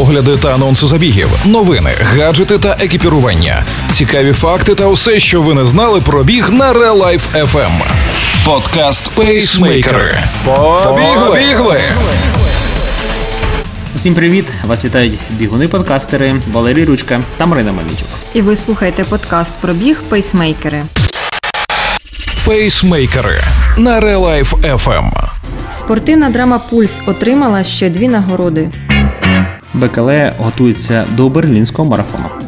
огляди та анонси забігів, новини, гаджети та екіпірування, цікаві факти та усе, що ви не знали про біг на Real Life FM. Подкаст Пейсмейкери. Побігли! Усім привіт! Вас вітають бігуни-подкастери Валерій Ручка та Марина Мельничук. І ви слухаєте подкаст про біг Пейсмейкери. Пейсмейкери на Real Life FM. Спортивна драма Пульс отримала ще дві нагороди. БКЛ готується до берлінського марафону.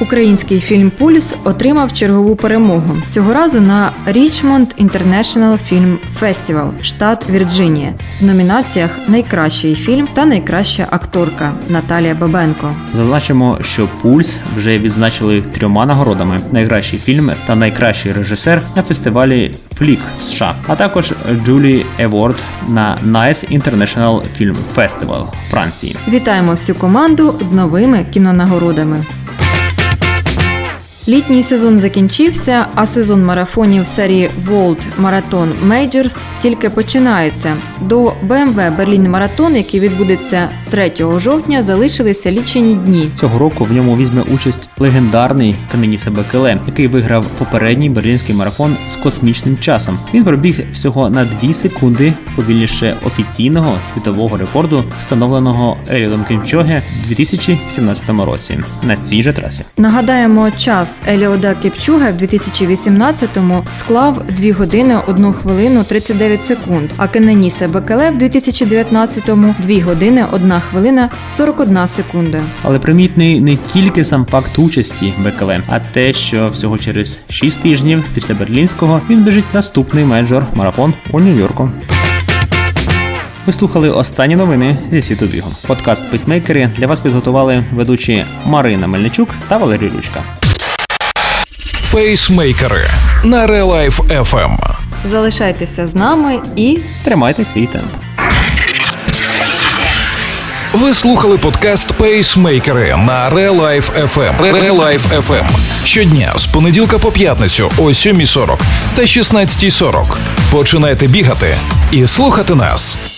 Український фільм Пульс отримав чергову перемогу. Цього разу на Річмонд International Film Festival, штат Вірджинія. В номінаціях Найкращий фільм та найкраща акторка Наталія Бабенко. Зазначимо, що Пульс вже відзначили трьома нагородами: найкращий фільм та найкращий режисер на фестивалі Флік в США, а також Джулі Еворд на Nice International Film Festival Франції. Вітаємо всю команду з новими кінонагородами. Літній сезон закінчився, а сезон марафонів серії World Marathon Majors тільки починається. До BMW Берлін Маратон, який відбудеться 3 жовтня, залишилися лічені дні. Цього року в ньому візьме участь легендарний Каненіса Бекеле, який виграв попередній берлінський марафон з космічним часом. Він пробіг всього на 2 секунди повільніше офіційного світового рекорду, встановленого Еліодом Кімчоге в 2017 році на цій же трасі. Нагадаємо, час Еліода Кепчуга в 2018-му склав 2 години 1 хвилину 39 секунд, а Кененіса Бекеле в 2019-му 2 години 1 хвилина 41 секунда. Але примітний не тільки сам факт участі Бекеле, а те, що всього через 6 тижнів після берлінського він біжить наступний менеджер марафон у Нью-Йорку. Ви слухали останні новини зі світу бігу. Подкаст Пейсмейкери для вас підготували ведучі Марина Мельничук та Валерій Ручка. Пейсмейкери на Real Life FM. Залишайтеся з нами і Тримайте свій темп. Ви слухали подкаст Пейсмейкери на Real Life FM. Real Life FM. Щодня з понеділка по п'ятницю о 7.40 та 16.40. Починайте бігати і слухати нас.